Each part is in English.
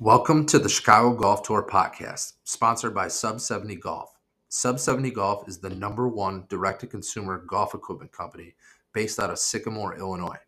Welcome to the Chicago Golf Tour podcast, sponsored by Sub 70 Golf. Sub 70 Golf is the number one direct to consumer golf equipment company based out of Sycamore, Illinois.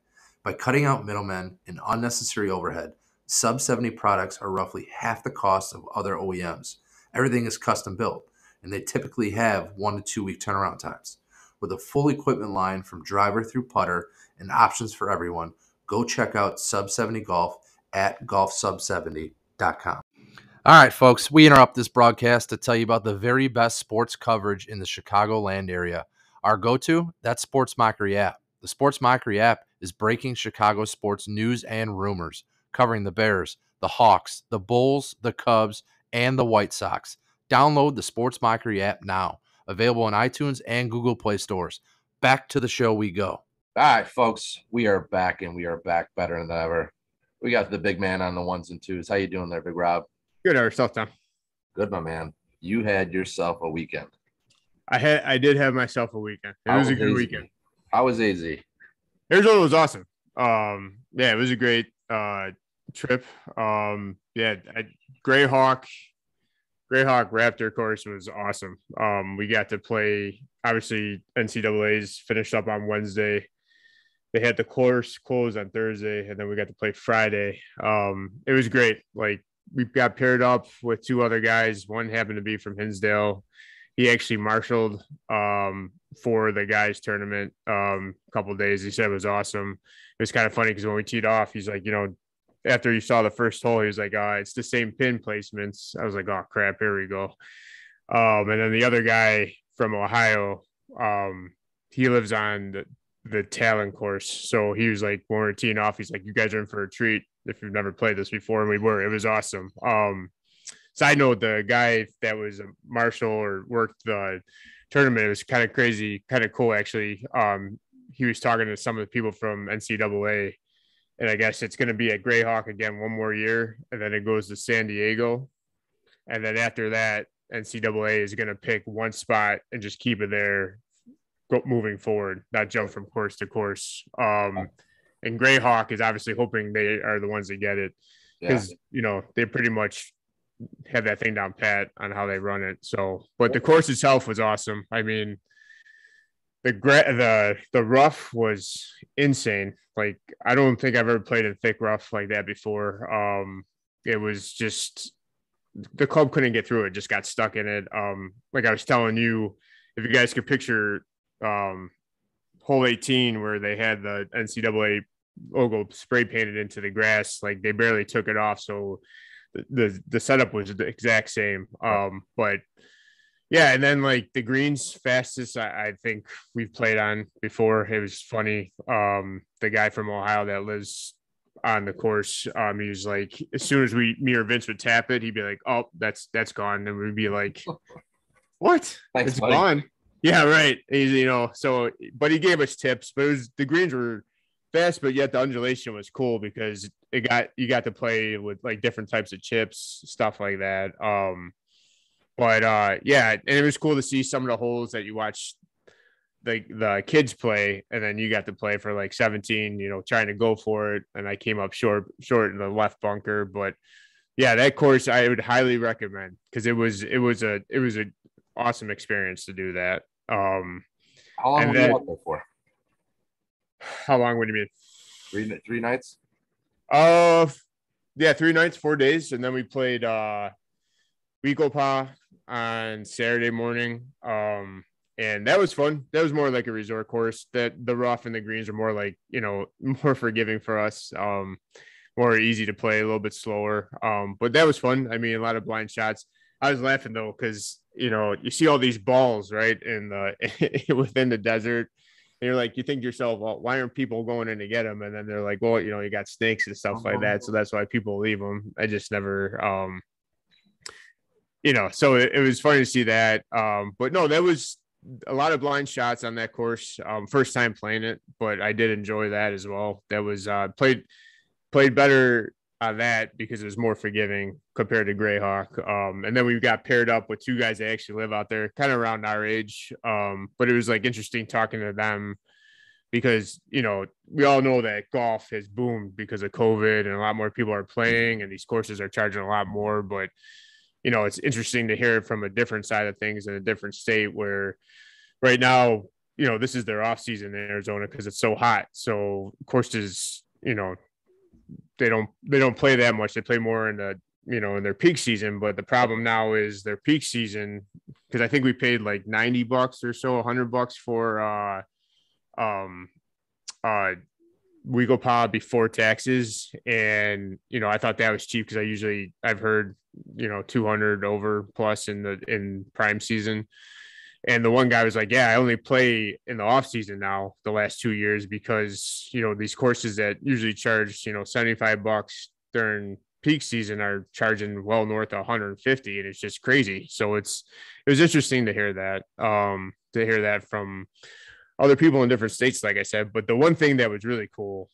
By cutting out middlemen and unnecessary overhead, Sub 70 products are roughly half the cost of other OEMs. Everything is custom built, and they typically have one to two week turnaround times. With a full equipment line from driver through putter and options for everyone, go check out Sub 70 Golf at golfsub70.com. All right, folks, we interrupt this broadcast to tell you about the very best sports coverage in the Chicagoland area. Our go to, that's Sports Mockery app. The Sports Mockery app is breaking Chicago sports news and rumors, covering the Bears, the Hawks, the Bulls, the Cubs, and the White Sox. Download the Sports Mockery app now, available on iTunes and Google Play stores. Back to the show we go. All right, folks, we are back and we are back better than ever. We got the big man on the ones and twos. How you doing there, Big Rob? Good yourself, Tom. Good, my man. You had yourself a weekend. I had I did have myself a weekend. It How was a good AZ? weekend. How was AZ? Arizona was awesome. Um, yeah, it was a great uh trip. Um, yeah, I, Grayhawk, Grayhawk Raptor course was awesome. Um, we got to play obviously NCAA's finished up on Wednesday. They had the course closed on Thursday, and then we got to play Friday. Um, it was great. Like we got paired up with two other guys. One happened to be from Hinsdale. He actually marshaled um, for the guys tournament um, a couple days. He said it was awesome. It was kind of funny because when we teed off, he's like, you know, after you saw the first hole, he was like, uh, it's the same pin placements. I was like, oh crap, here we go. Um, and then the other guy from Ohio, um, he lives on the, the Talon course. So he was like, when we were teeing off, he's like, you guys are in for a treat if you've never played this before. And we were, it was awesome. Um, side note, the guy that was a marshal or worked the tournament, it was kind of crazy, kind of cool actually. Um, he was talking to some of the people from NCAA, and I guess it's going to be at Grayhawk again one more year, and then it goes to San Diego, and then after that, NCAA is going to pick one spot and just keep it there, go, moving forward, not jump from course to course. Um, and Grayhawk is obviously hoping they are the ones that get it Yeah. because you know they pretty much have that thing down pat on how they run it. So, but the course itself was awesome. I mean, the the the rough was insane. Like I don't think I've ever played in thick rough like that before. Um, it was just the club couldn't get through it; just got stuck in it. Um, like I was telling you, if you guys could picture um, hole 18 where they had the NCAA logo spray painted into the grass, like they barely took it off. So the the, the setup was the exact same. Um, but yeah, and then like the greens fastest I, I think we've played on before. It was funny. Um, the guy from Ohio that lives on the course, um, he was like, as soon as we me or Vince would tap it, he'd be like, "Oh, that's that's gone," and we'd be like, "What? Thanks, it's buddy. gone." Yeah, right. He's you know so, but he gave us tips. But it was the greens were fast, but yet the undulation was cool because it got you got to play with like different types of chips, stuff like that. Um, but uh, yeah, and it was cool to see some of the holes that you watched the the kids play, and then you got to play for like 17, you know, trying to go for it. And I came up short, short in the left bunker, but yeah, that course I would highly recommend because it was it was a it was a awesome experience to do that. Um, How long were then- you out there for? how long would you mean? Three three nights? Uh, yeah, three nights, four days, and then we played uh, We-Ko-Pa on Saturday morning. Um, and that was fun. That was more like a resort course. That the rough and the greens are more like you know more forgiving for us. Um, more easy to play, a little bit slower. Um, but that was fun. I mean, a lot of blind shots. I was laughing though because you know you see all these balls right in the within the desert. And you're like, you think to yourself, well, why aren't people going in to get them? And then they're like, well, you know, you got snakes and stuff like that, so that's why people leave them. I just never, um, you know, so it, it was funny to see that. Um, but no, that was a lot of blind shots on that course. Um, first time playing it, but I did enjoy that as well. That was uh, played played better on that because it was more forgiving compared to Grayhawk. Um, and then we got paired up with two guys that actually live out there, kind of around our age. Um, but it was like interesting talking to them because you know we all know that golf has boomed because of COVID and a lot more people are playing and these courses are charging a lot more. But you know, it's interesting to hear it from a different side of things in a different state where right now, you know, this is their off season in Arizona because it's so hot. So courses, you know, they don't they don't play that much. They play more in the you know in their peak season. But the problem now is their peak season because I think we paid like ninety bucks or so, hundred bucks for uh um uh We-Ko-Pa before taxes, and you know I thought that was cheap because I usually I've heard you know 200 over plus in the in prime season and the one guy was like yeah i only play in the off season now the last two years because you know these courses that usually charge you know 75 bucks during peak season are charging well north of 150 and it's just crazy. So it's it was interesting to hear that um to hear that from other people in different states like i said. But the one thing that was really cool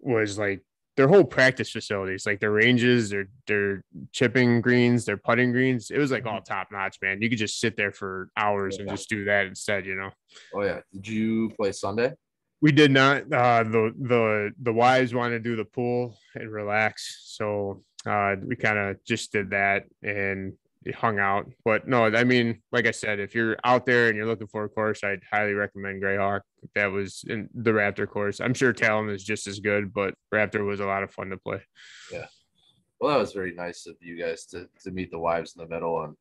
was like their whole practice facilities, like their ranges, their their chipping greens, their putting greens, it was like all mm-hmm. top notch, man. You could just sit there for hours yeah. and just do that instead, you know. Oh yeah. Did you play Sunday? We did not. Uh, the the the wives wanted to do the pool and relax, so uh, we kind of just did that, and hung out. But no, I mean, like I said, if you're out there and you're looking for a course, I'd highly recommend Grayhawk. That was in the Raptor course. I'm sure Talon is just as good, but Raptor was a lot of fun to play. Yeah. Well, that was very nice of you guys to to meet the wives in the middle and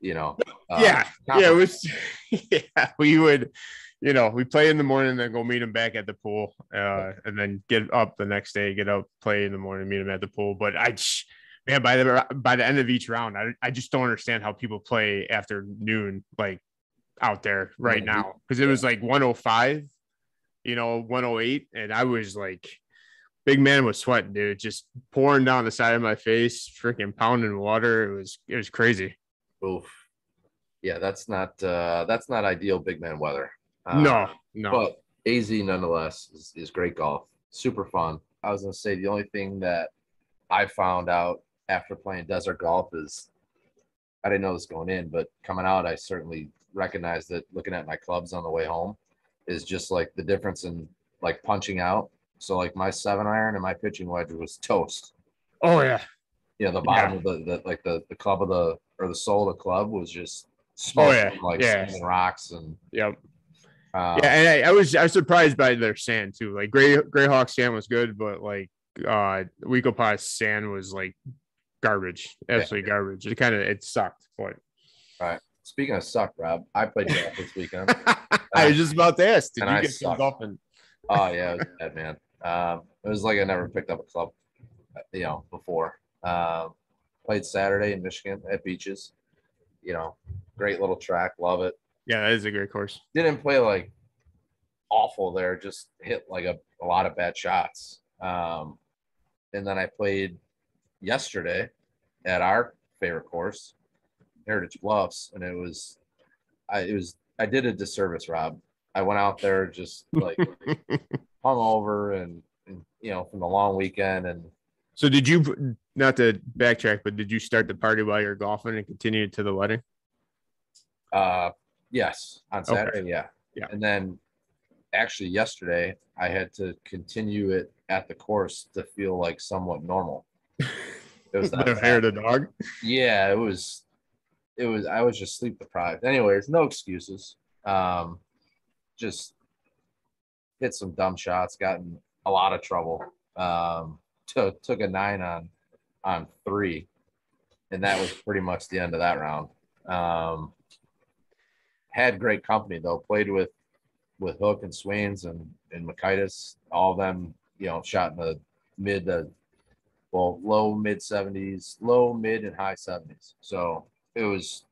you know. Uh, yeah. Yeah. It was. Yeah. We would. You know, we play in the morning, then go meet them back at the pool, uh, and then get up the next day, get up, play in the morning, meet them at the pool. But I, man, by the by the end of each round, I, I just don't understand how people play after noon, like out there right now, because it was like 105, you know, 108, and I was like, big man was sweating, dude, just pouring down the side of my face, freaking pounding water. It was it was crazy. Oof. Yeah, that's not uh that's not ideal big man weather. Uh, no, no. But AZ nonetheless is, is great golf, super fun. I was gonna say the only thing that I found out after playing desert golf is I didn't know this going in, but coming out, I certainly recognized that looking at my clubs on the way home is just like the difference in like punching out. So like my seven iron and my pitching wedge was toast. Oh yeah. Yeah, the bottom yeah. of the, the like the the club of the or the sole of the club was just oh yeah like yeah. rocks and yep. Uh, yeah, and I, I, was I was surprised by their sand too. Like Gray Grayhawk sand was good, but like uh We-Ko-Pa sand was like garbage, absolutely yeah. garbage. It kind of it sucked. But all right. Speaking of suck, Rob, I played golf this weekend. I was just about to ask. Did you I get some golfing? Oh yeah, it was bad, man. Um, it was like I never picked up a club, you know, before. Um, played Saturday in Michigan at Beaches. You know, great little track, love it. Yeah, that is a great course. Didn't play like awful there, just hit like a, a lot of bad shots. Um, and then I played yesterday at our favorite course, Heritage Bluffs, and it was, I it was I did a disservice, Rob. I went out there just like hung over and, and you know from the long weekend and. So did you not to backtrack, but did you start the party while you're golfing and continue to the wedding? Uh, yes, on Saturday, okay. yeah, yeah, and then actually yesterday I had to continue it at the course to feel like somewhat normal. It was that hair dog. Yeah, it was. It was. I was just sleep deprived. Anyways, no excuses. Um, just hit some dumb shots. Got in a lot of trouble. Um, took took a nine on on three, and that was pretty much the end of that round. Um, had great company though. Played with with Hook and Swains and and Makaitis. All of them, you know, shot in the mid to well, low mid 70s, low mid and high 70s. So it was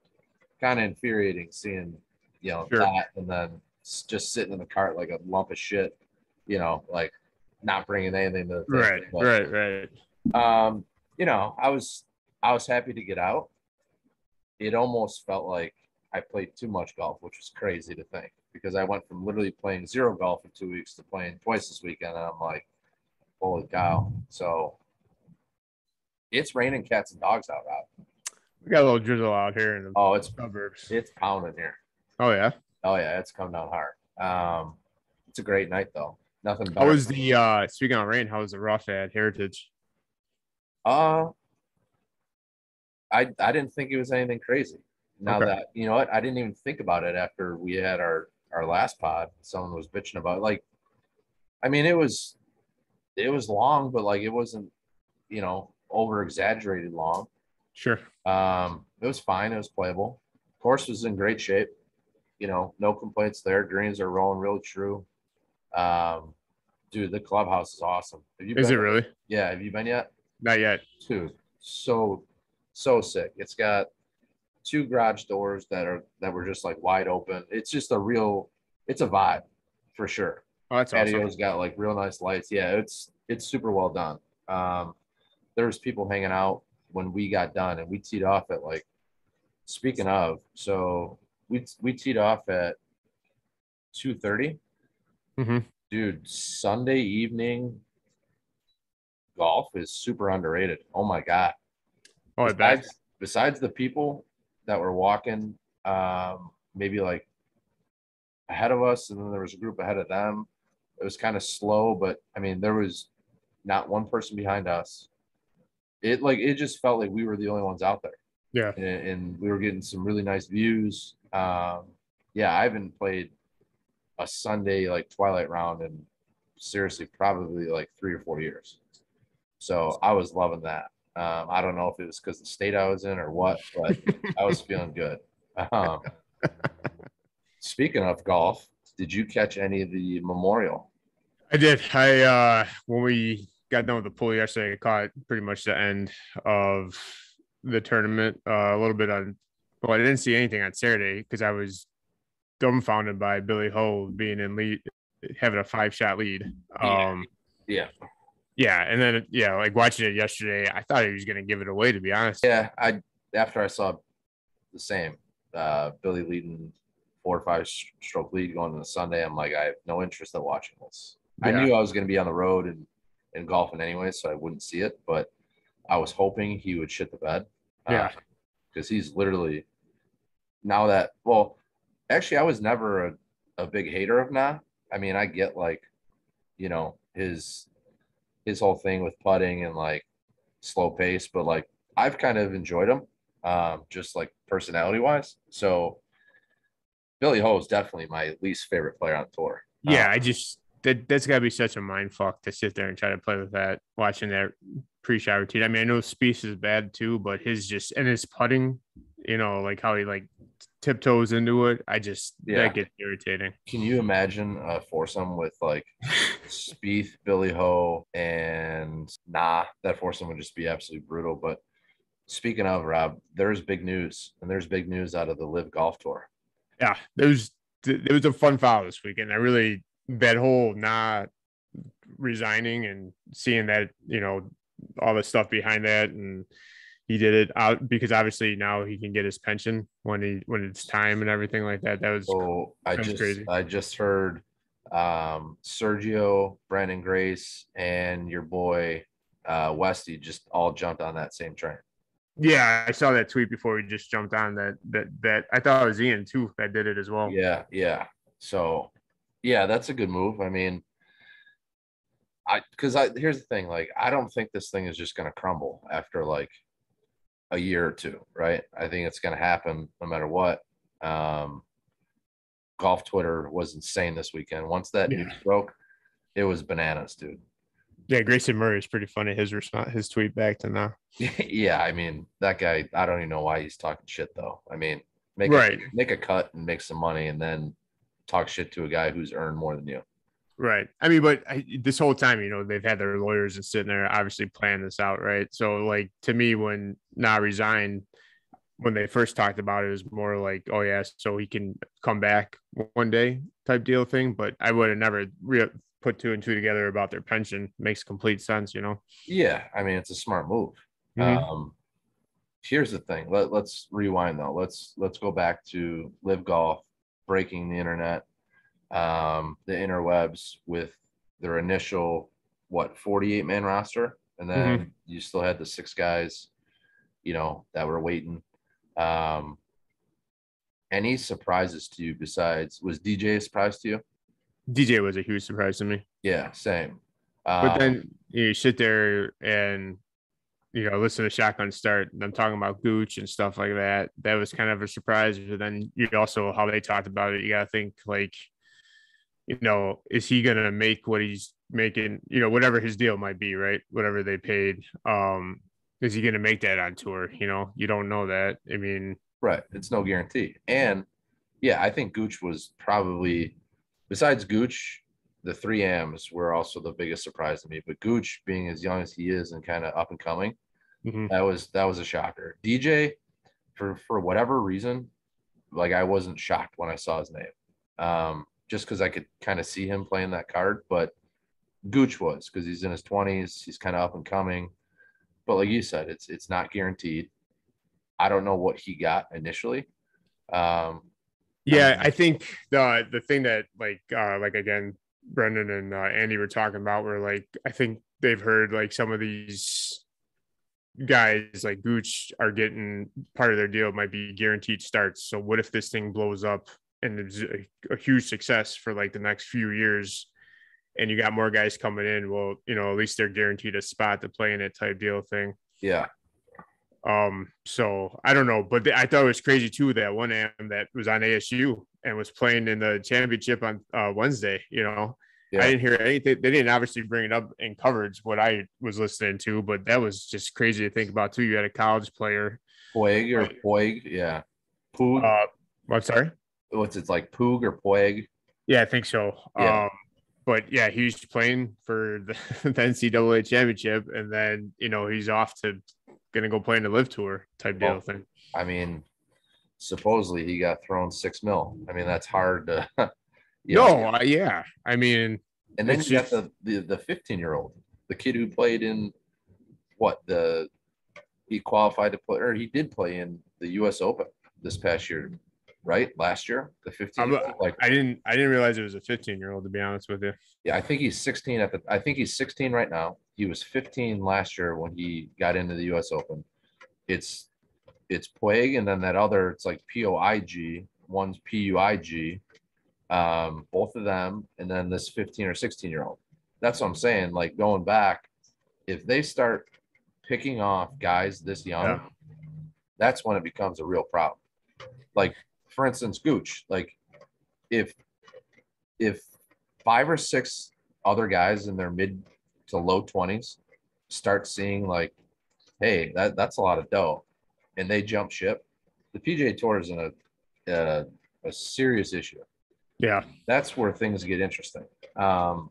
kind of infuriating seeing, you know, sure. that and then just sitting in the cart like a lump of shit, you know, like not bringing anything to the right, but, right, right. Um, you know, I was I was happy to get out. It almost felt like I played too much golf, which was crazy to think because I went from literally playing zero golf in two weeks to playing twice this weekend, and I'm like, holy cow! So it's raining cats and dogs out, Rob. We got a little drizzle out here in the oh, it's suburbs. It's pounding here. Oh yeah. Oh yeah, it's come down hard. Um, it's a great night though. Nothing better. How was the uh speaking of rain, how was the rough at Heritage? Uh I I didn't think it was anything crazy. Now Okay. that you know what, I didn't even think about it after we had our our last pod. Someone was bitching about it. like I mean it was it was long, but like it wasn't, you know, over exaggerated long. Sure. Um, it was fine, it was playable. Course was in great shape. You know, no complaints there. Greens are rolling really true. Um, dude, the clubhouse is awesome. Have you Is it really? Yeah, have you been yet? Not yet. Dude, so so sick. It's got two garage doors that are that were just like wide open. It's just a real it's a vibe for sure. Oh, that's awesome. Patio's got like real nice lights. Yeah, it's it's super well done. Um, there was people hanging out when we got done, and we teed off at like. Speaking of, so we we teed off at two Mhm. Dude, Sunday evening golf is super underrated. Oh my god! Oh, I bet. besides, besides the people that were walking, um, maybe like ahead of us, and then there was a group ahead of them. It was kind of slow, but I mean, there was not one person behind us. It like it just felt like we were the only ones out there, Yeah. and, and we were getting some really nice views. Um, yeah, I haven't played a Sunday like twilight round in seriously probably like three or four years. So I was loving that. Um, I don't know if it was because the state I was in or what, but I was feeling good. Um, speaking of golf, did you catch any of the memorial? I did. I uh when we got done with the pool yesterday, caught pretty much the end of the tournament. Uh, a little bit on well, I didn't see anything on Saturday because I was dumbfounded by Billy Ho being in lead having a five shot lead. Yeah. Um Yeah. yeah, and then yeah, like watching it yesterday, I thought he was gonna give it away to be honest. Yeah, I after I saw the same uh, Billy leading four or five stroke lead going into Sunday, I'm like, I have no interest in watching this. I knew I was going to be on the road and and golfing anyway, so I wouldn't see it. But I was hoping he would shit the bed. Yeah. because he's literally now that well, actually, I was never a, a big hater of Na. I mean, I get like, you know, his his whole thing with putting and like slow pace, but like I've kind of enjoyed him, um, just like personality wise. So Billy Ho is definitely my least favorite player on tour. Yeah, Uh, I just that that's gotta be such a mind fuck to sit there and try to play with that, watching that pre-shot routine. I mean, I know Spieth is bad too, but his just and his putting, you know, like how he like tiptoes into it. I just Yeah. that gets irritating. Can you imagine a foursome with like Spieth, Billy Ho, and Na? That foursome would just be absolutely brutal. But speaking of Rob, there's big news, and there's big news out of the LIV Golf Tour. yeah, there was there was a fun foul this weekend. I really that whole not resigning and seeing that you know all the stuff behind that and he did it out because obviously now he can get his pension when he when it's time and everything like that. That was So I just crazy. I just heard um, Sergio, Branden Grace, and your boy uh, Westy just all jumped on that same train. yeah, I saw that tweet before we just jumped on that that that I thought it was Ian too that did it as well. Yeah, yeah. So, yeah, that's a good move. I mean, I because I here's the thing, like I don't think this thing is just going to crumble after like a year or two, right? I think it's going to happen no matter what. Um, golf Twitter was insane this weekend. Once that Yeah. news broke, it was bananas, dude. Yeah, Grayson Murray is pretty funny. His response, his tweet back to now. yeah, I mean that guy. I don't even know why he's talking shit though. I mean, make Right. a, make a cut and make some money, and then talk shit to a guy who's earned more than you. Right. I mean, but I, this whole time, you know, they've had their lawyers and sitting there obviously planning this out, right? So, like to me, when Na resigned, when they first talked about it, it was more like, oh yeah, so he can come back one day type deal thing. But I would have never re- put two and two together about their pension. Makes complete sense, you know. Yeah, I mean it's a smart move. Mhm. Um, here's the thing. Let, let's rewind though. Let's let's go back to LIV golf, breaking the internet, um, the interwebs with their initial what 48 man roster, and then you still had the six guys, you know, that were waiting. Um, any surprises to you besides was DJ a surprise to you? DJ was a huge surprise to me. Yeah, same. But Um, then you sit there and you know listen to shotgun start. And I'm talking about Gooch and stuff like that. That was kind of a surprise. But then you also how they talked about it. You got to think like, you know, is he gonna make what he's making? You know, whatever his deal might be, right? Whatever they paid. Um, is he gonna make that on tour? You know, you don't know that. I mean, Right. It's no guarantee. And yeah, I think Gooch was probably besides Gooch, the three M's were also the biggest surprise to me. But Gooch being as young as he is and kind of up and coming, mhm. that was that was a shocker. DJ, for for whatever reason, like I wasn't shocked when I saw his name. Um, just because I could kind of see him playing that card, but Gooch was because he's in his 20s, he's kind of up and coming. But like you said, it's it's not guaranteed. I don't know what he got initially. Um, Yeah, Um, I think the the thing that like uh like again Brendan and uh, Andy were talking about were like I think they've heard like some of these guys like Gooch are getting part of their deal might be guaranteed starts. So what if this thing blows up and it's a, a huge success for like the next few years and you got more guys coming in, well, you know, at least they're guaranteed a spot to play in it type deal thing. yeah, Um, so I don't know, but th- I thought it was crazy too that one AM that was on ASU and was playing in the championship on uh, Wednesday. You know, yeah, I didn't hear anything. They didn't obviously bring it up in coverage what I was listening to, but that was just crazy to think about too. You had a college player. Poig or Poig, yeah, Poog. Uh, I'm sorry. what's it like, Poog or Poig? Yeah, I think so. Yeah. Um, but yeah, he was playing for the, the NCAA championship, and then you know he's off to gonna go play in the LIV tour type deal thing. I mean, supposedly he got thrown six mil. I mean, that's hard to. No, know. uh, yeah, I mean, and then you got just- the the the fifteen year old, the kid who played in what the he qualified to play or he did play in the U.S. Open this past year, right? Last year, the fifteen. I'm- Like, I didn't I didn't realize it was a 15 year old to be honest with you. yeah, I think he's sixteen at the. I think he's sixteen right now. He was fifteen last year when he got into the U.S. Open. It's it's Puig and then that other. It's like P O I G. One's P U I G. Um, both of them, and then this fifteen or sixteen year old. That's what I'm saying. Like going back, if they start picking off guys this young, Yeah. that's when it becomes a real problem. Like for instance, Gooch. Like if if five or six other guys in their mid to low twenties start seeing like, hey, that that's a lot of dough, and they jump ship, the PGA Tour is in a a, a serious issue. Yeah. That's where things get interesting. Um,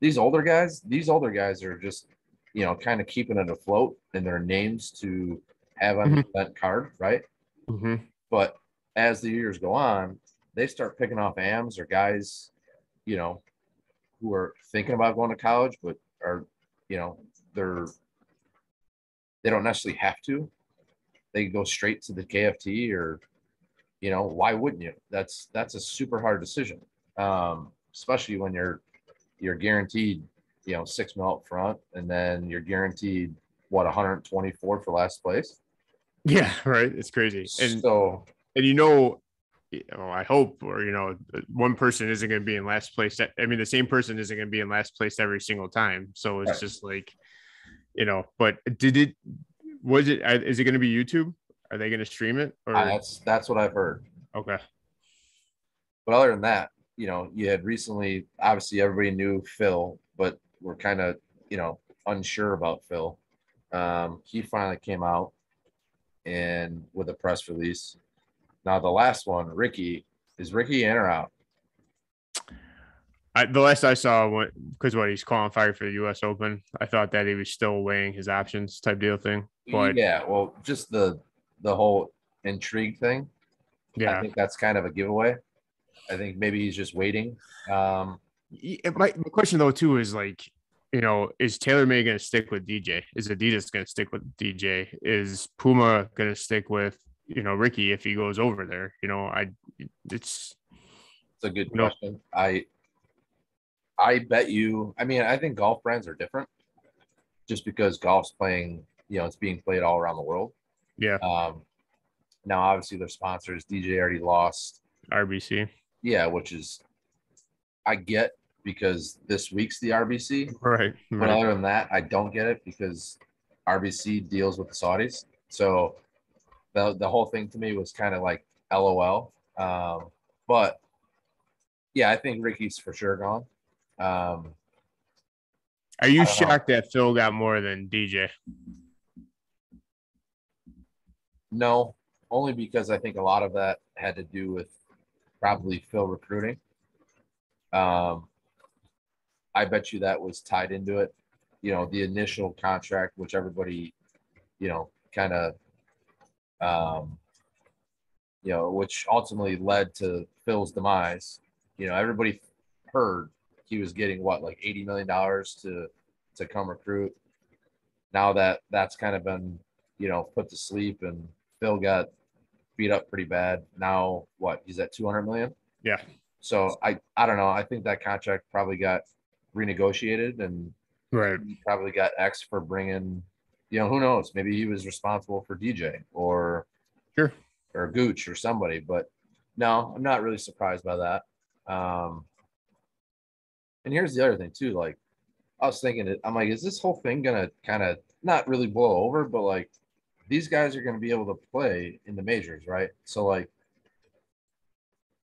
these older guys, these older guys are just, you know, kind of keeping it afloat in their names to have on the event card, right? Mhm. But as the years go on, they start picking off AMs or guys, you know, who are thinking about going to college, but are, you know, they're they don't necessarily have to. They go straight to the KFT or, you know, why wouldn't you? That's that's a super hard decision. Um, especially when you're you're guaranteed, you know, six mil up front and then you're guaranteed what 124 for last place. Yeah, right. It's crazy. And so and you know, know, I hope or you know, one person isn't going to be in last place. I mean, the same person isn't going to be in last place every single time. So it's Right. just like, you know. But did it? Was it? uh, it going to be YouTube? Are they going to stream it? Or that's that's what I've heard. okay, But other than that, you know, you had recently, obviously, everybody knew Phil, but we're kind of, you know, unsure about Phil. Um, he finally came out and with a press release. Now, the last one, Ricky, is Ricky in or out? I, the last I saw, because what he's qualifying for the U.S. Open, I thought that he was still weighing his options type deal thing. But yeah, well, just the the whole intrigue thing. Yeah, I think that's kind of a giveaway. I think maybe he's just waiting. Um, my, my question though too is like you know is TaylorMade going to stick with DJ is Adidas going to stick with DJ is Puma going to stick with you know Ricky if he goes over there you know I it's It's a good question. I I bet you. I mean, I think golf brands are different, just because golf's playing. You know, it's being played all around the world. Yeah Um, now, obviously, their sponsors. DJ already lost. RBC Yeah, which is, I get because this week's the RBC. Right. But right. other than that, I don't get it because RBC deals with the Saudis. So the the whole thing to me was kind of like LOL. Um, but yeah, I think Ricky's for sure gone. Um, Are you don't know. shocked that Phil got more than DJ? No, only because I think a lot of that had to do with probably Phil recruiting. Um, I bet you that was tied into it. You know, the initial contract, which everybody, you know, kind of, um, you know, which ultimately led to Phil's demise. You know, everybody heard he was getting what, like eighty million dollars to to come recruit. Now that that's kind of been, you know, put to sleep, and Phil got beat up pretty bad. Now what? He's at two hundred million. Yeah. So I I don't know. I think that contract probably got renegotiated and Right. probably got X for bringing, you know, who knows? Maybe he was responsible for DJ or Sure. or Gooch or somebody. But no, I'm not really surprised by that. Um, and here's the other thing too. Like, I was thinking, it. I'm like, is this whole thing gonna kind of not really blow over, but like, these guys are gonna be able to play in the majors, right? So like,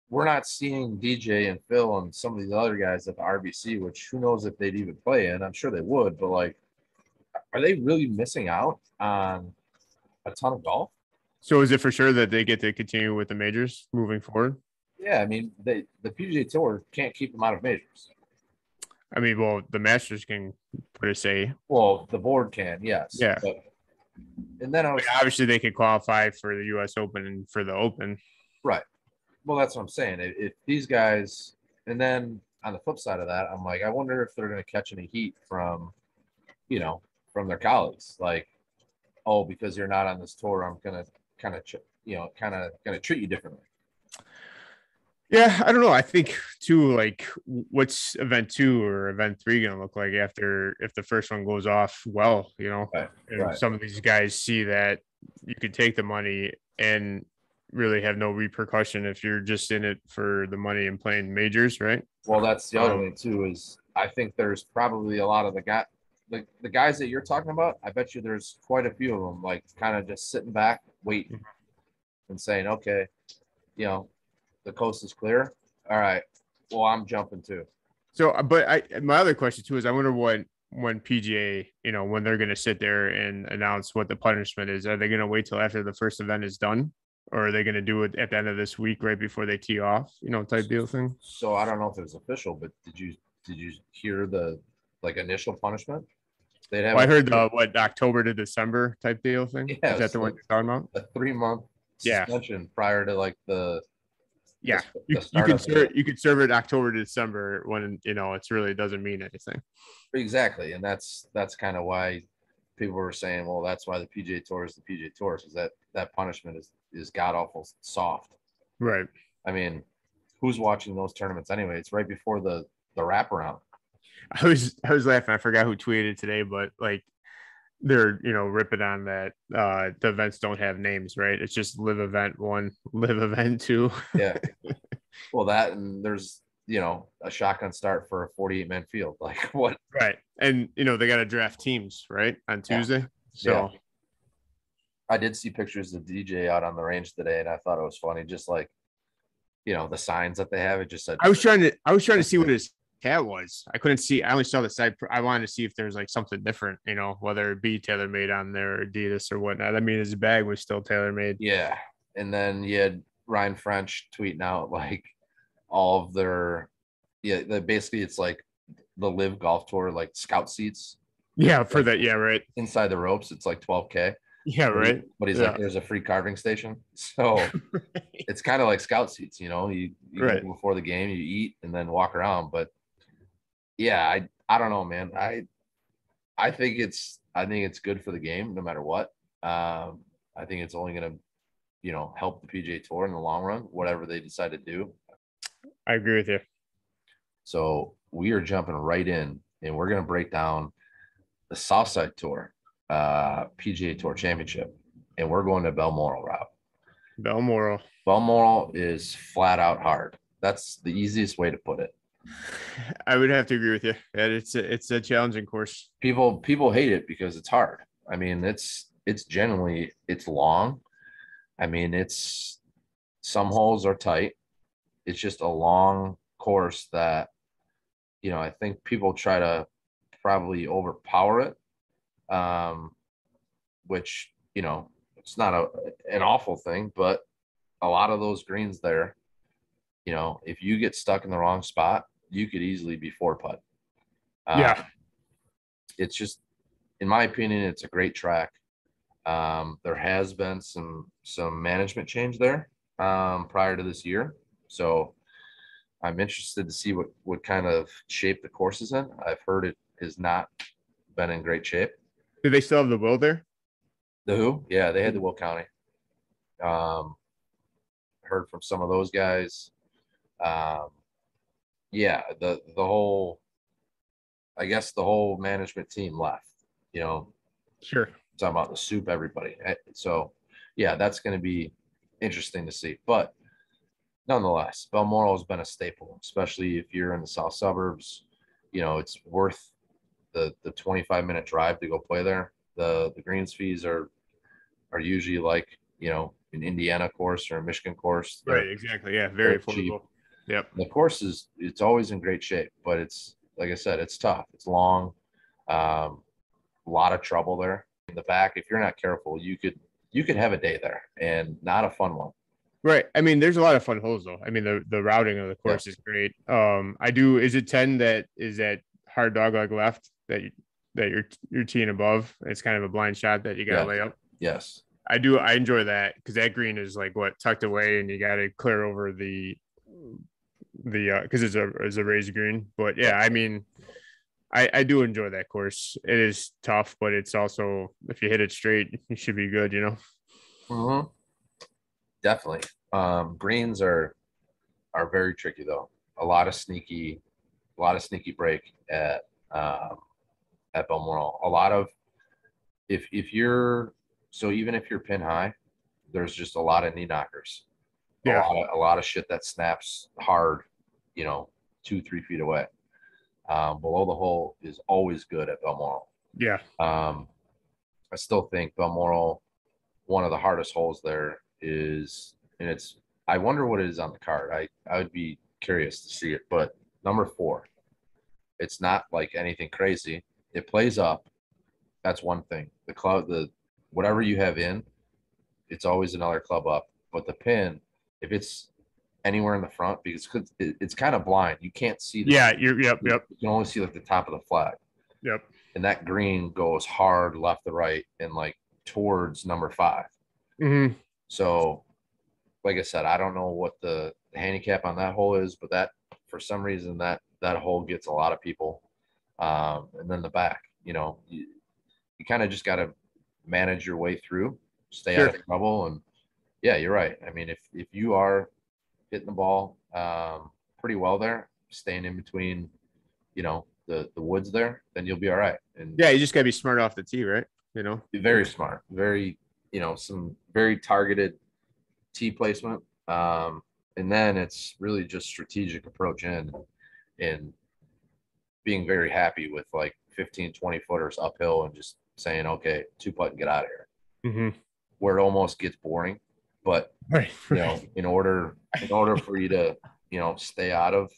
we're not seeing DJ and Phil and some of these other guys at the RBC, which who knows if they'd even play in. I'm sure they would, but like, are they really missing out on a ton of golf? So is it for sure that they get to continue with the majors moving forward? Yeah, I mean, they the PGA Tour can't keep them out of majors. I mean, well, the Masters can put a say. Well, the board can, yes. Yeah. But, and then I was obviously, they could qualify for the U.S. Open and for the Open. Right? Well, that's what I'm saying. If, if these guys, and then on the flip side of that, I'm like, I wonder if they're going to catch any heat from, you know, from their colleagues. Like, oh, because you're not on this tour, I'm gonna kind of, you know, kind of gonna treat you differently. Yeah, I don't know. I think too, like, what's event two or event three going to look like after if the first one goes off well, you know? Right, and right. some of these guys see that you could take the money and really have no repercussion if you're just in it for the money and playing majors, right? Well, that's the other Um, thing too. Is I think there's probably a lot of the guy, the, the guys that you're talking about. I bet you there's quite a few of them, like kind of just sitting back, waiting, Mm-hmm. and saying, okay, you know, the coast is clear. All right, well, I'm jumping too. So, uh, but I my other question too is I wonder what when PGA, you know, when they're going to sit there and announce what the punishment is. Are they going to wait till after the first event is done, or are they going to do it at the end of this week, right before they tee off? You know, type deal thing. So I don't know if it was official, but did you did you hear the like initial punishment? They'd have Well, I heard the what October to December type deal thing. Yeah, is that the one you're talking about? a three month Yeah. suspension prior to like the Yeah, the you, you start could of serve you could serve it October to December when you know it's really doesn't mean anything. Exactly, and that's that's kind of why people were saying, well, that's why the PJ Tour is the PJ Tour, is that that punishment is is god awful soft. Right. I mean, who's watching those tournaments anyway? It's right before the the wraparound. I was I was laughing. I forgot who tweeted today, but like they're you know ripping on that uh the events don't have names, right? It's just LIV event one, LIV event two. Yeah. well, that and there's you know a shotgun start for a 48 man field. Like what? Right. And you know they got to draft teams, right? On Yeah. Tuesday. So I did see pictures of DJ out on the range today, and I thought it was funny. Just like you know the signs that they have, it just said I was trying to I was trying to see what his cat was. I couldn't see. I only saw the side. I wanted to see if there's like something different, you know, whether it be TaylorMade on there, or Adidas or whatnot. I mean, his bag was still TaylorMade. Yeah. And then you had Ryan French tweeting out like all of their yeah, the, basically it's like the LIV golf tour like scout seats Yeah, for that. Yeah, right. inside the ropes. It's like 12k. Yeah, right. But he's Yeah. like, there's a free carving station. So it's kind of like scout seats, you know. You, you Right. before the game, you eat and then walk around. But yeah, I I don't know, man. I I think it's I think it's good for the game no matter what. Um, I think it's only gonna, you know, help the PGA tour in the long run, whatever they decide to do. I agree with you. So we are jumping right in and we're gonna break down the Southside Tour, uh PGA Tour Championship, and we're going to Balmoral route. Balmoral. Balmoral is flat out hard. That's the easiest way to put it. I would have to agree with you. And it's a, it's a challenging course. People people hate it because it's hard. I mean, it's it's generally it's long. I mean, it's some holes are tight. It's just a long course that you know, I think people try to probably overpower it. Um which, you know, it's not a an awful thing, but a lot of those greens there, you know, if you get stuck in the wrong spot, you could easily be four putt. Um, Yeah. It's just, in my opinion, it's a great track. Um, there has been some some management change there um, prior to this year, so I'm interested to see what what kind of shape the course is in. I've heard it has not been in great shape. Do they still have the will there? The who? Yeah, they had the Will County. Um, heard from some of those guys. Um, yeah, the the whole, I guess the whole management team left. You know, Sure. talking about the soup, everybody. Eh, So, yeah, that's going to be interesting to see. But nonetheless, Balmoral has been a staple, especially if you're in the south suburbs. You know, it's worth the the 25 minute drive to go play there. The the greens fees are are usually like you know an Indiana course or a Michigan course. They're- Right. Exactly. Yeah. Very they're cheap. Yep. the course is it's always in great shape, but it's like I said, it's tough. It's long. Um, a lot of trouble there in the back. If you're not careful, you could you could have a day there and not a fun one. Right. I mean, there's a lot of fun holes though. I mean, the the routing of the course is great. Um, I do. Is it ten that is that hard dog leg left that you, that you're you're teeing above? It's kind of a blind shot that you got to Yeah. lay up. Yes. I do. I enjoy that because that green is like what tucked away, and you got to clear over the the uh because it's a it's a raised green. But yeah, I mean, I I do enjoy that course. It is tough, but it's also if you hit it straight, you should be good. You know. hmm Definitely. Um, greens are are very tricky though. A lot of sneaky, a lot of sneaky break at um, at Balmoral. A lot of if if you're so even if you're pin high, there's just a lot of knee knockers. Yeah. A lot of, a lot of shit that snaps hard, you know, two three feet away. Um, below the hole is always good at Balmoral. Yeah. Um, I still think Balmoral, one of the hardest holes there is, and it's, I wonder what it is on the card. I, I would be curious to see it, but number four, it's not like anything crazy. It plays up. That's one thing. The club, the, whatever you have in, it's always another club up, but the pin, if it's anywhere in the front, because it- it's kind of blind, you can't see. the- Yeah. You're. Yep. Yep. You can only see like the top of the flag Yep. and that green goes hard left to right and like towards number five. hmm So, like I said, I don't know what the, the handicap on that hole is, but that for some reason that that hole gets a lot of people. Um, and then the back, you know, you, you kind of just got to manage your way through, stay out of trouble, and yeah, you're right. I mean, if if you are hitting the ball um, pretty well there, staying in between, you know, the the woods there, then you'll be all right. And Yeah. You just gotta be smart off the tee, right? You know. very smart, very, you know, some very targeted tee placement. Um, and then it's really just strategic approach in and being very happy with like 15, 20 footers uphill and just saying, okay, two putt and get out of here. Mm-hmm. Where it almost gets boring. But Right. you know, in order in order for you to, you know, stay out of,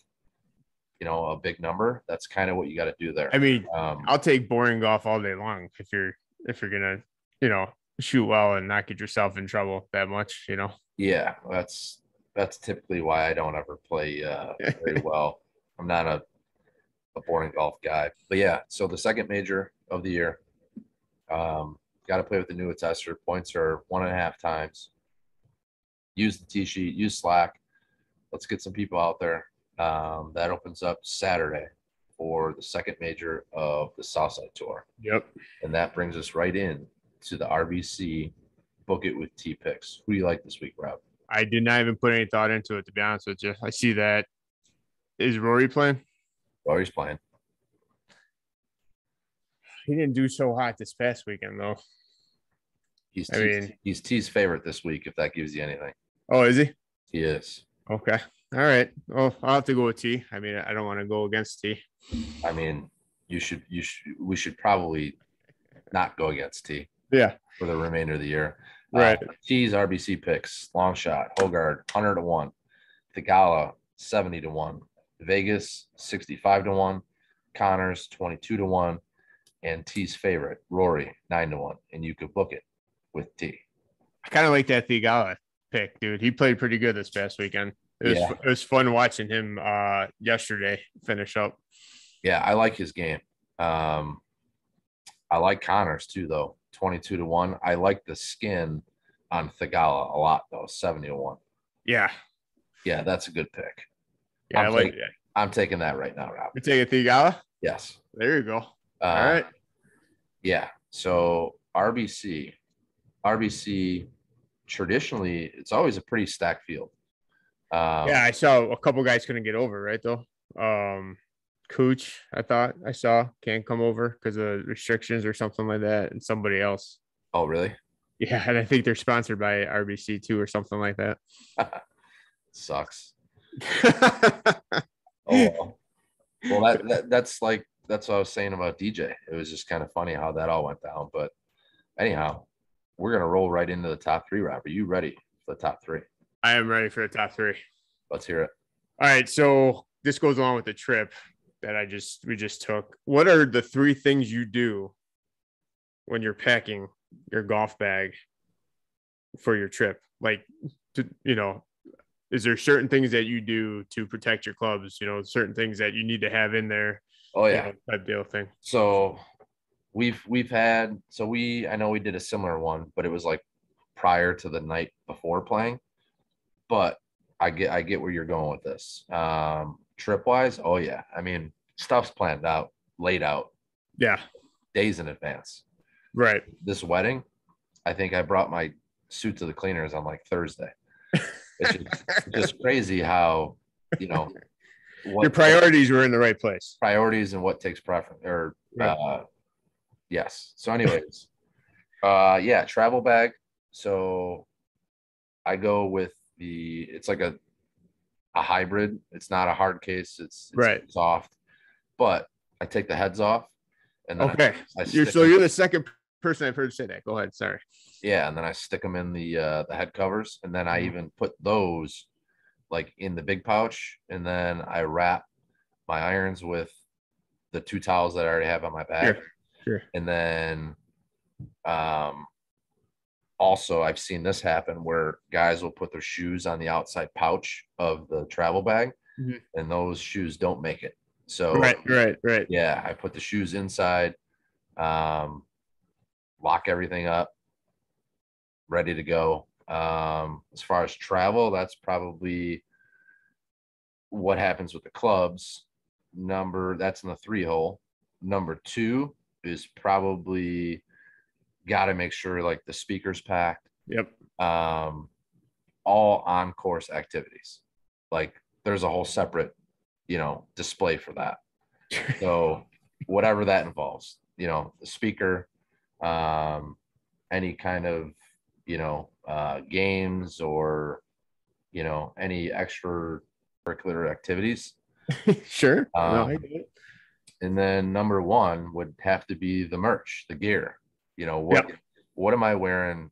you know, a big number, that's kind of what you got to do there. I mean, um, I'll take boring golf all day long if you're if you're gonna, you know, shoot well and not get yourself in trouble that much, you know. Yeah, that's that's typically why I don't ever play uh, very well. I'm not a a boring golf guy, but yeah. So the second major of the year, um, got to play with the new attester. Points are one and a half times. Use the T sheet. Use Slack. Let's get some people out there. Um, that opens up Saturday for the second major of the Southside Tour, Yep. and that brings us right in to the RBC Book It with T picks. Who do you like this week, Rob? I did not even put any thought into it to be honest with you. I see that. Is Rory playing? Rory's playing. He didn't do so hot this past weekend though. He's I T's, mean- he's T's favorite this week, if that gives you anything. Oh, is he? He is. Okay. All right. Well, I'll have to go with T. I mean, I don't want to go against T. I mean, you should you should we should probably not go against T Yeah. for the remainder of the year. Right. Uh, T's RBC picks: long shot, Hojgaard, hundred to one, Theegala, seventy to one, Vegas, sixty-five to one, Conners, twenty-two to one, and T's favorite, Rory, nine to one. And you could book it with T. I kind of like that Theegala pick, dude. He played pretty good this past weekend. It was Yeah. it was fun watching him uh yesterday finish up. Yeah, I like his game. Um, I like Conners too, though. Twenty-two to one. I like the skin on Theegala a lot, though. Seventy to one. Yeah. Yeah, that's a good pick. Yeah, i I'm like taking- that. I'm taking that right now, Rob. Take a Theegala. Yes. There you go. Uh, All right. Yeah. So RBC, RBC, traditionally, it's always a pretty stacked field. Um, Yeah, I saw a couple guys couldn't get over, right though. Um Cooch, I thought I saw can't come over because of restrictions or something like that, and somebody else. Oh, really? Yeah, and I think they're sponsored by RBC too or something like that. Sucks. Oh, well. well that, that that's like that's what I was saying about DJ. It was just kind of funny how that all went down. But anyhow, we're gonna roll right into the top three. Rob, are you ready for the top three? I am ready for the top three. Let's hear it. All right, so this goes along with the trip that I just we just took. What are the three things you do when you're packing your golf bag for your trip? Like, to, you know, is there certain things that you do to protect your clubs? You know, certain things that you need to have in there. Oh you yeah. know, that deal thing. So we've we've had so we I know we did a similar one, but it was like prior to the night before playing. But I get I get where you're going with this. Um trip wise, oh yeah. I mean, stuff's planned out, laid out Yeah, days in advance. right. This wedding, I think I brought my suit to the cleaners on like Thursday. It's just, just crazy how, you know, what Your priorities were in the right place. priorities and what takes preference or Right. uh yes so anyways uh yeah travel bag so i go with the it's like a a hybrid it's not a hard case it's, it's Right. soft but i take the heads off and then Okay, I, you're so you're the second person I've heard say that. Go ahead. Sorry. yeah and then i stick them in the uh the head covers and then i Mhm. even put those like in the big pouch and then i wrap my irons with the two towels that i already have on my bag Sure, sure. and then um also i've seen this happen where guys will put their shoes on the outside pouch of the travel bag Mhm. and those shoes don't make it so Right, right, right. yeah i put the shoes inside um lock everything up ready to go um as far as travel that's probably what happens with the clubs number that's in the three hole number two is probably got to make sure like the speakers packed Yep. um all on course activities like there's a whole separate you know display for that so whatever that involves you know the speaker um any kind of you know uh games or you know any extra curricular activities sure. no, Um, it. And then number one would have to be the merch the gear you know what what am i wearing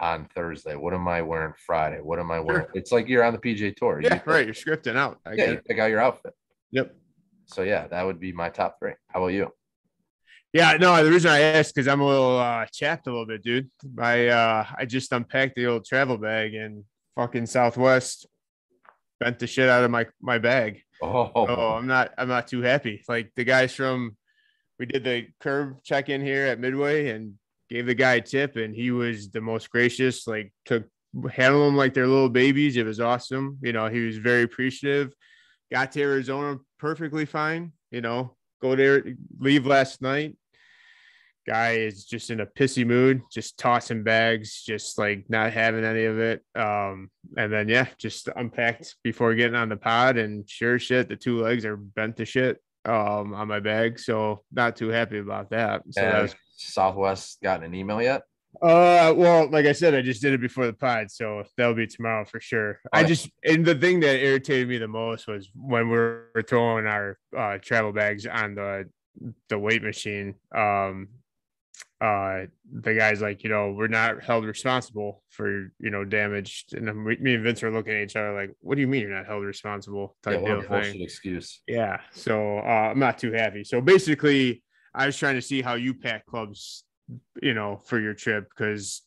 on thursday what am i wearing friday what am i wearing it's like you're on the pj tour You Yeah, pick- right. You're scripting out. I yeah get you pick out your outfit Yep. so yeah that would be my top three how about you Yeah, no, the reason I asked because I'm a little uh chapped a little bit, dude. I uh I just unpacked the old travel bag and fucking Southwest bent the shit out of my my bag. Oh, Oh, I'm not I'm not too happy. Like the guys from we did the curb check in here at Midway and gave the guy a tip and he was the most gracious, like took handle them like they're little babies. It was awesome. You know, he was very appreciative. Got to Arizona perfectly fine, you know, go there, leave last night. Guy is just in a pissy mood, just tossing bags, just like not having any of it. Um, and then yeah, just unpacked before getting on the pod, and sure shit, the two legs are bent to shit um on my bag. So not too happy about that. So that was southwest gotten an email yet Uh, well, like I said, I just did it before the pod, so that'll be tomorrow for sure. I just and the thing that irritated me the most was when we were throwing our uh, travel bags on the the weight machine. Um, uh, the guys like, you know, we're not held responsible for you know damage, and we, me and Vince are looking at each other like, "What do you mean you're not held responsible?" Yeah, Type deal thing. excuse. Yeah. So uh, I'm not too happy. So basically, I was trying to see how you pack clubs, you know, for your trip because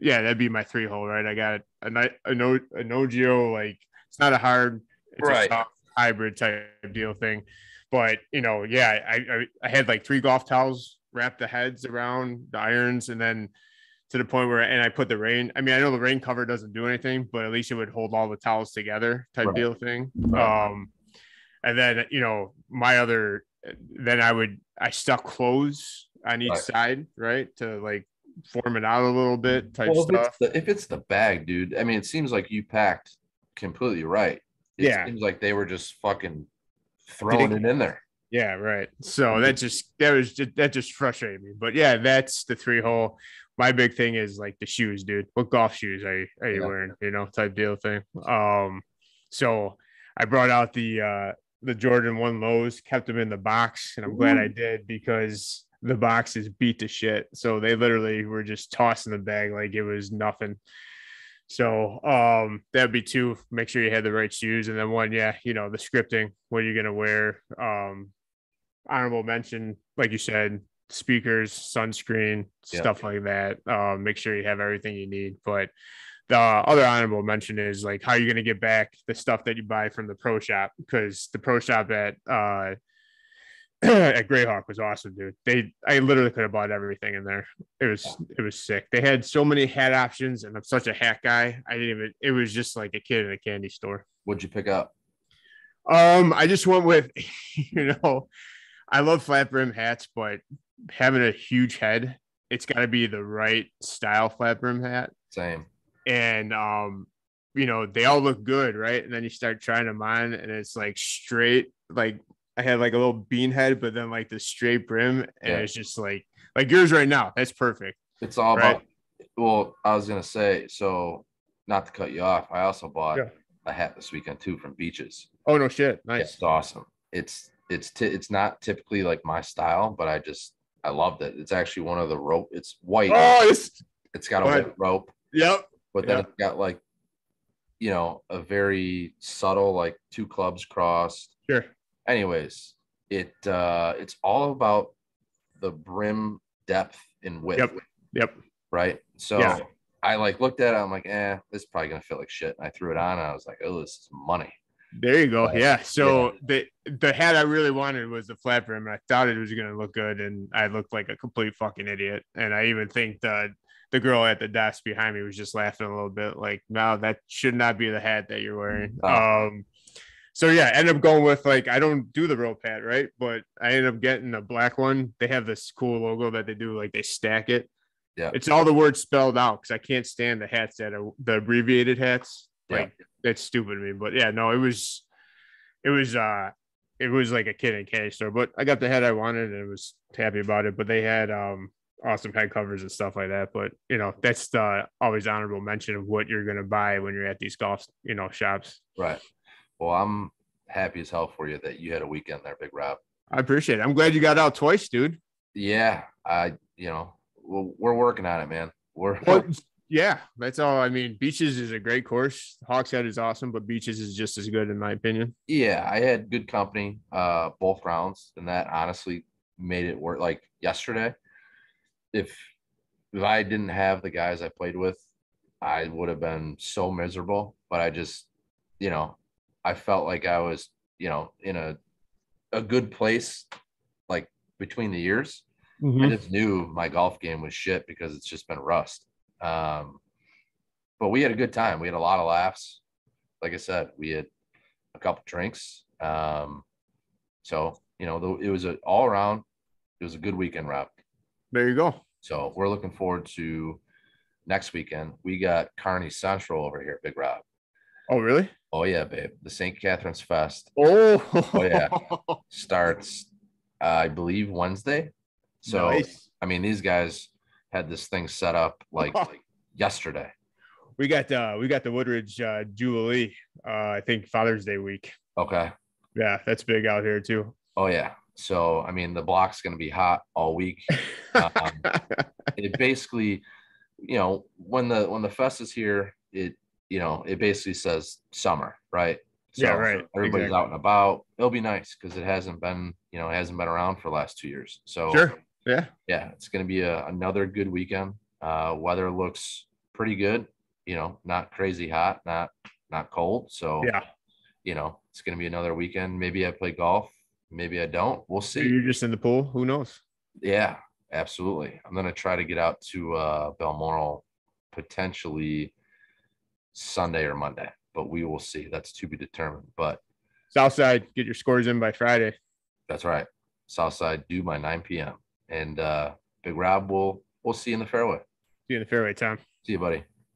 yeah, that'd be my three hole, right? I got a night a no a no geo like it's not a hard, it's Right. a soft hybrid type deal thing. But you know, yeah, I, I I had like three golf towels wrap the heads around the irons and then to the point where and I put the rain. I mean, I know the rain cover doesn't do anything, but at least it would hold all the towels together type Right. deal thing. Right. Um and then you know, my other then I would I stuck clothes on each Right. side, right? To like form it out a little bit type Well, if stuff. it's, the, if it's the bag, dude, I mean, it seems like you packed completely right. It Yeah. seems like they were just fucking throwing it in there. Yeah, right. So that just that was just that just frustrated me. But yeah, that's the three hole. My big thing is like the shoes, dude. What golf shoes are you, are you Yeah. wearing? You know, type deal thing. Um, so I brought out the uh the Jordan one lows, kept them in the box, and I'm glad I did because the box is beat to shit. So they literally were just tossing the bag like it was nothing. So um that'd be two. Make sure you had the right shoes, and then one, yeah, you know, the scripting. What are you gonna wear? Um, honorable mention, like you said, speakers, sunscreen, Yeah. stuff like that. Um, make sure you have everything you need. But the other honorable mention is like how you're gonna get back the stuff that you buy from the pro shop because the pro shop at uh at Grayhawk was awesome, dude. They I literally could have bought everything in there. It was it was sick. They had so many hat options, and I'm such a hat guy. I didn't even. It was just like a kid in a candy store. What'd you pick up? Um, I just went with, you know, I love flat brim hats, but having a huge head, it's got to be the right style flat brim hat. Same. And um, you know, they all look good, right? And then you start trying them on, and it's like straight, like I had like a little bean head, but then like the straight brim, and Yeah. it's just like like yours right now. That's perfect. It's all Right. about. Well, I was gonna say so. Not to cut you off, I also bought Yeah. a hat this weekend too from Beaches. Oh no shit, nice. It's awesome. It's it's t- it's not typically like my style, but I just I loved it. It's actually one of the rope. It's white. Oh, it's It's got a white rope, yep. but then Yeah. it's got like, you know, a very subtle like two clubs crossed. Sure. Anyways, it uh it's all about the brim depth and width, Yep. Yep. right? So Yeah. I like looked at it. I'm like, eh, this is probably gonna feel like shit. And I threw it on. And I was like, oh, this is money. There you go. Yeah. So the the hat I really wanted was the flat brim. and I thought it was gonna look good, and I looked like a complete fucking idiot. And I even think the the girl at the desk behind me was just laughing a little bit, like, "No, that should not be the hat that you're wearing." Oh. Um. So yeah, I ended up going with like I don't do the rope hat, right? But I ended up getting a black one. They have this cool logo that they do, like they stack it. Yeah. It's all the words spelled out because I can't stand the hats that are the abbreviated hats. Yeah. Like that's stupid to me. But yeah, no, it was it was uh it was like a kid in a candy store. But I got the head I wanted and was happy about it. But they had um awesome head covers and stuff like that. But you know, that's the always honorable mention of what you're gonna buy when you're at these golf, you know, shops. Right. Well, I'm happy as hell for you that you had a weekend there, Big Rob. I appreciate it. I'm glad you got out twice, dude. Yeah, I you know we're, we're working on it, man. We're Well, yeah, that's all. I mean, Beaches is a great course. Hawkshead is awesome, but Beaches is just as good in my opinion. yeah. I had good company uh both rounds, and that honestly made it work. Like yesterday, if if I didn't have the guys I played with, I would have been so miserable. But I just, you know, I felt like I was, you know, in a a good place, like between the years. I just knew my golf game was shit because it's just been rust. Um, but we had a good time. We had a lot of laughs. Like I said, we had a couple drinks. Um, so you know, though it was an all around. It was a good weekend, Rob. There you go. So we're looking forward to next weekend. We got Carney Central over here, Big Rob. Oh, really? Oh yeah, babe. The St. Catherine's Fest Oh, Oh, yeah. starts, uh, I believe, Wednesday. So Nice. I mean, these guys had this thing set up like, like yesterday. We got uh we got the Woodridge uh Jubilee, uh I think Father's Day week. Okay. Yeah, that's big out here too. Oh yeah. So I mean, the block's going to be hot all week. Um, it basically, you know, when the when the fest is here, it you know it basically says summer, right? Yeah, right. Everybody's Exactly. out and about. It'll be nice because it hasn't been, you know, it hasn't been around for the last two years. So sure. Yeah. yeah, it's going to be a, another good weekend. Uh, weather looks pretty good. You know, not crazy hot, not not cold. So Yeah. you know, it's going to be another weekend. Maybe I play golf. Maybe I don't. We'll see. You're just in the pool. Who knows? Yeah, absolutely. I'm gonna try to get out to uh Balmoral potentially Sunday or Monday, but we will see. That's to be determined. But Southside, get your scores in by Friday. that's right. Southside due by 9 p.m. And uh Big Rob we'll we'll see you in the fairway. See you in the fairway, Tom. See you, buddy.